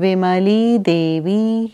Vimli Devi.